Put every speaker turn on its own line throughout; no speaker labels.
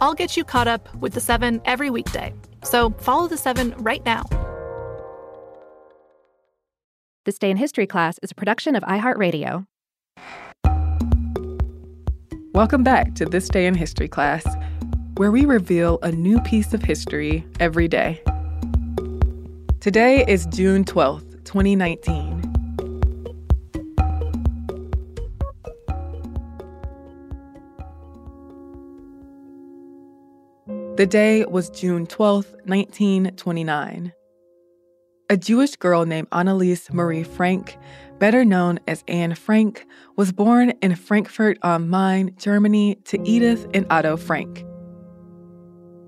I'll get you caught up with the seven every weekday. So follow the seven right now.
This Day in History class is a production of iHeartRadio.
Welcome back to This Day in History class, where we reveal a new piece of history every day. Today is June 12th, 2019. The day was June 12th, 1929. A Jewish girl named Anneliese Marie Frank, better known as Anne Frank, was born in Frankfurt am Main, Germany, to Edith and Otto Frank.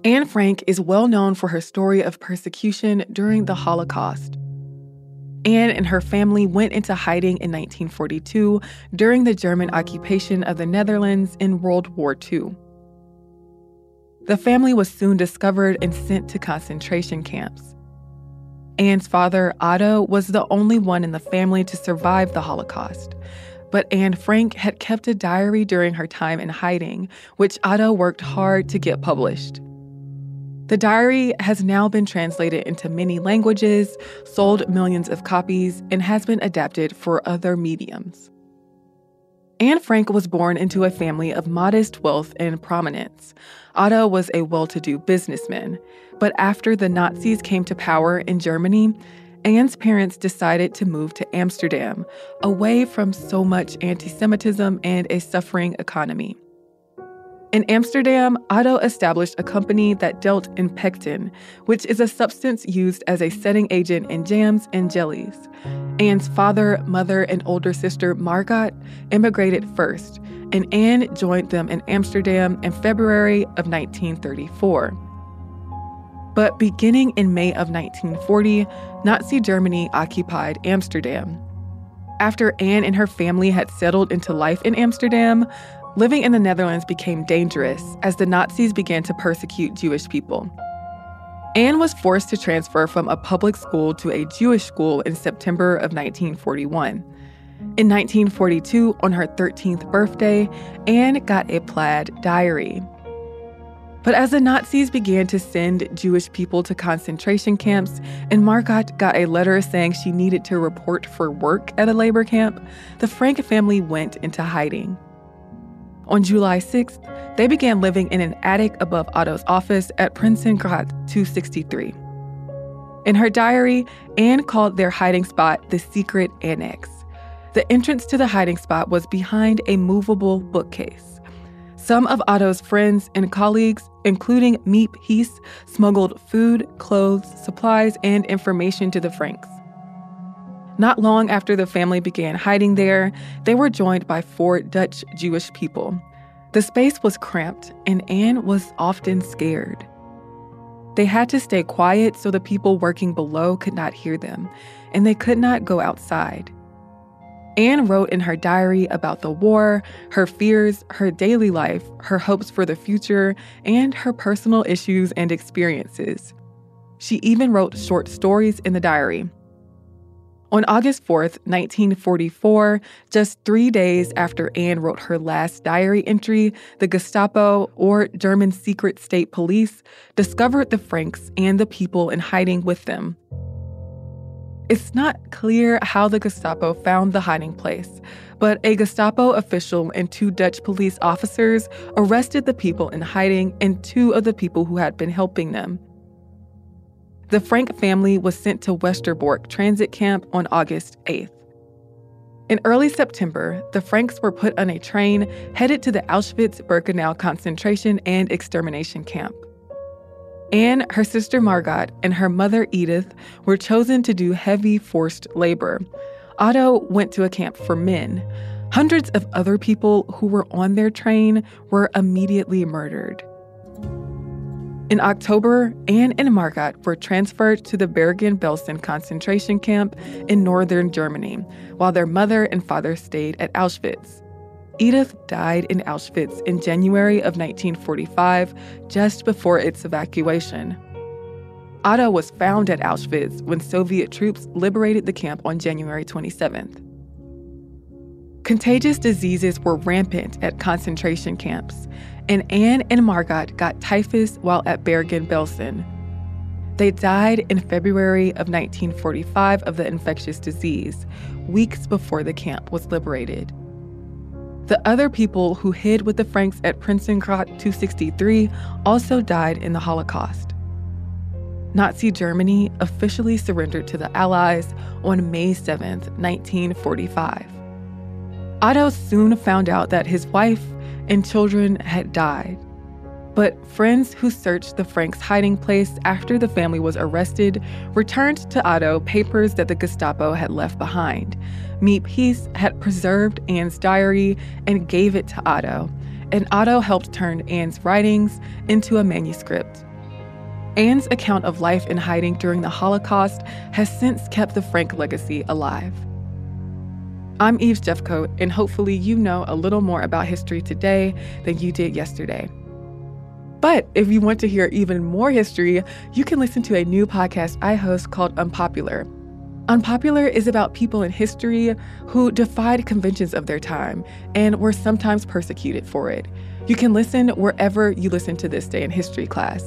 Anne Frank is well known for her story of persecution during the Holocaust. Anne and her family went into hiding in 1942 during the German occupation of the Netherlands in World War II. The family was soon discovered and sent to concentration camps. Anne's father, Otto, was the only one in the family to survive the Holocaust. But Anne Frank had kept a diary during her time in hiding, which Otto worked hard to get published. The diary has now been translated into many languages, sold millions of copies, and has been adapted for other mediums. Anne Frank was born into a family of modest wealth and prominence. Otto was a well to do businessman. But after the Nazis came to power in Germany, Anne's parents decided to move to Amsterdam, away from so much anti Semitism and a suffering economy. In Amsterdam, Otto established a company that dealt in pectin, which is a substance used as a setting agent in jams and jellies. Anne's father, mother, and older sister, Margot, immigrated first, and Anne joined them in Amsterdam in February of 1934. But beginning in May of 1940, Nazi Germany occupied Amsterdam. After Anne and her family had settled into life in Amsterdam, living in the Netherlands became dangerous as the Nazis began to persecute Jewish people. Anne was forced to transfer from a public school to a Jewish school in September of 1941. In 1942, on her 13th birthday, Anne got a plaid diary. But as the Nazis began to send Jewish people to concentration camps, and Margot got a letter saying she needed to report for work at a labor camp, the Frank family went into hiding. On July 6th, they began living in an attic above Otto's office at Prinsengracht 263. In her diary, Anne called their hiding spot the secret annex. The entrance to the hiding spot was behind a movable bookcase. Some of Otto's friends and colleagues, including Miep Gies, smuggled food, clothes, supplies, and information to the Franks. Not long after the family began hiding there, they were joined by four Dutch Jewish people. The space was cramped, and Anne was often scared. They had to stay quiet so the people working below could not hear them, and they could not go outside. Anne wrote in her diary about the war, her fears, her daily life, her hopes for the future, and her personal issues and experiences. She even wrote short stories in the diary. On August 4th, 1944, just three days after Anne wrote her last diary entry, the Gestapo, or German Secret State Police, discovered the Franks and the people in hiding with them. It's not clear how the Gestapo found the hiding place, but a Gestapo official and two Dutch police officers arrested the people in hiding and two of the people who had been helping them. The Frank family was sent to Westerbork transit camp on August 8th. In early September, the Franks were put on a train headed to the Auschwitz Birkenau concentration and extermination camp. Anne, her sister Margot, and her mother Edith were chosen to do heavy forced labor. Otto went to a camp for men. Hundreds of other people who were on their train were immediately murdered. In October, Anne and Margot were transferred to the Bergen-Belsen concentration camp in northern Germany, while their mother and father stayed at Auschwitz. Edith died in Auschwitz in January of 1945, just before its evacuation. Otto was found at Auschwitz when Soviet troops liberated the camp on January 27th. Contagious diseases were rampant at concentration camps, and Anne and Margot got typhus while at Bergen-Belsen. They died in February of 1945 of the infectious disease, weeks before the camp was liberated. The other people who hid with the Franks at Prinsengracht 263 also died in the Holocaust. Nazi Germany officially surrendered to the Allies on May 7, 1945. Otto soon found out that his wife and children had died. But friends who searched the Franks' hiding place after the family was arrested returned to Otto papers that the Gestapo had left behind. Miep Gies had preserved Anne's diary and gave it to Otto, and Otto helped turn Anne's writings into a manuscript. Anne's account of life in hiding during the Holocaust has since kept the Frank legacy alive. I'm Eves Jeffcoat, and hopefully, you know a little more about history today than you did yesterday. But if you want to hear even more history, you can listen to a new podcast I host called Unpopular. Unpopular is about people in history who defied conventions of their time and were sometimes persecuted for it. You can listen wherever you listen to This Day in History class.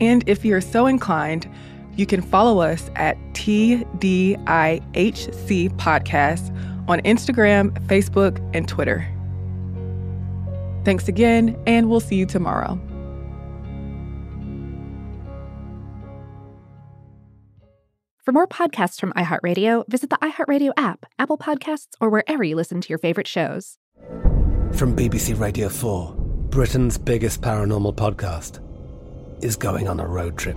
And if you're so inclined, you can follow us at TDIHC Podcast on Instagram, Facebook, and Twitter. Thanks again, and we'll see you tomorrow.
For more podcasts from iHeartRadio, visit the iHeartRadio app, Apple Podcasts, or wherever you listen to your favorite shows.
From BBC Radio 4, Britain's biggest paranormal podcast is going on a road trip.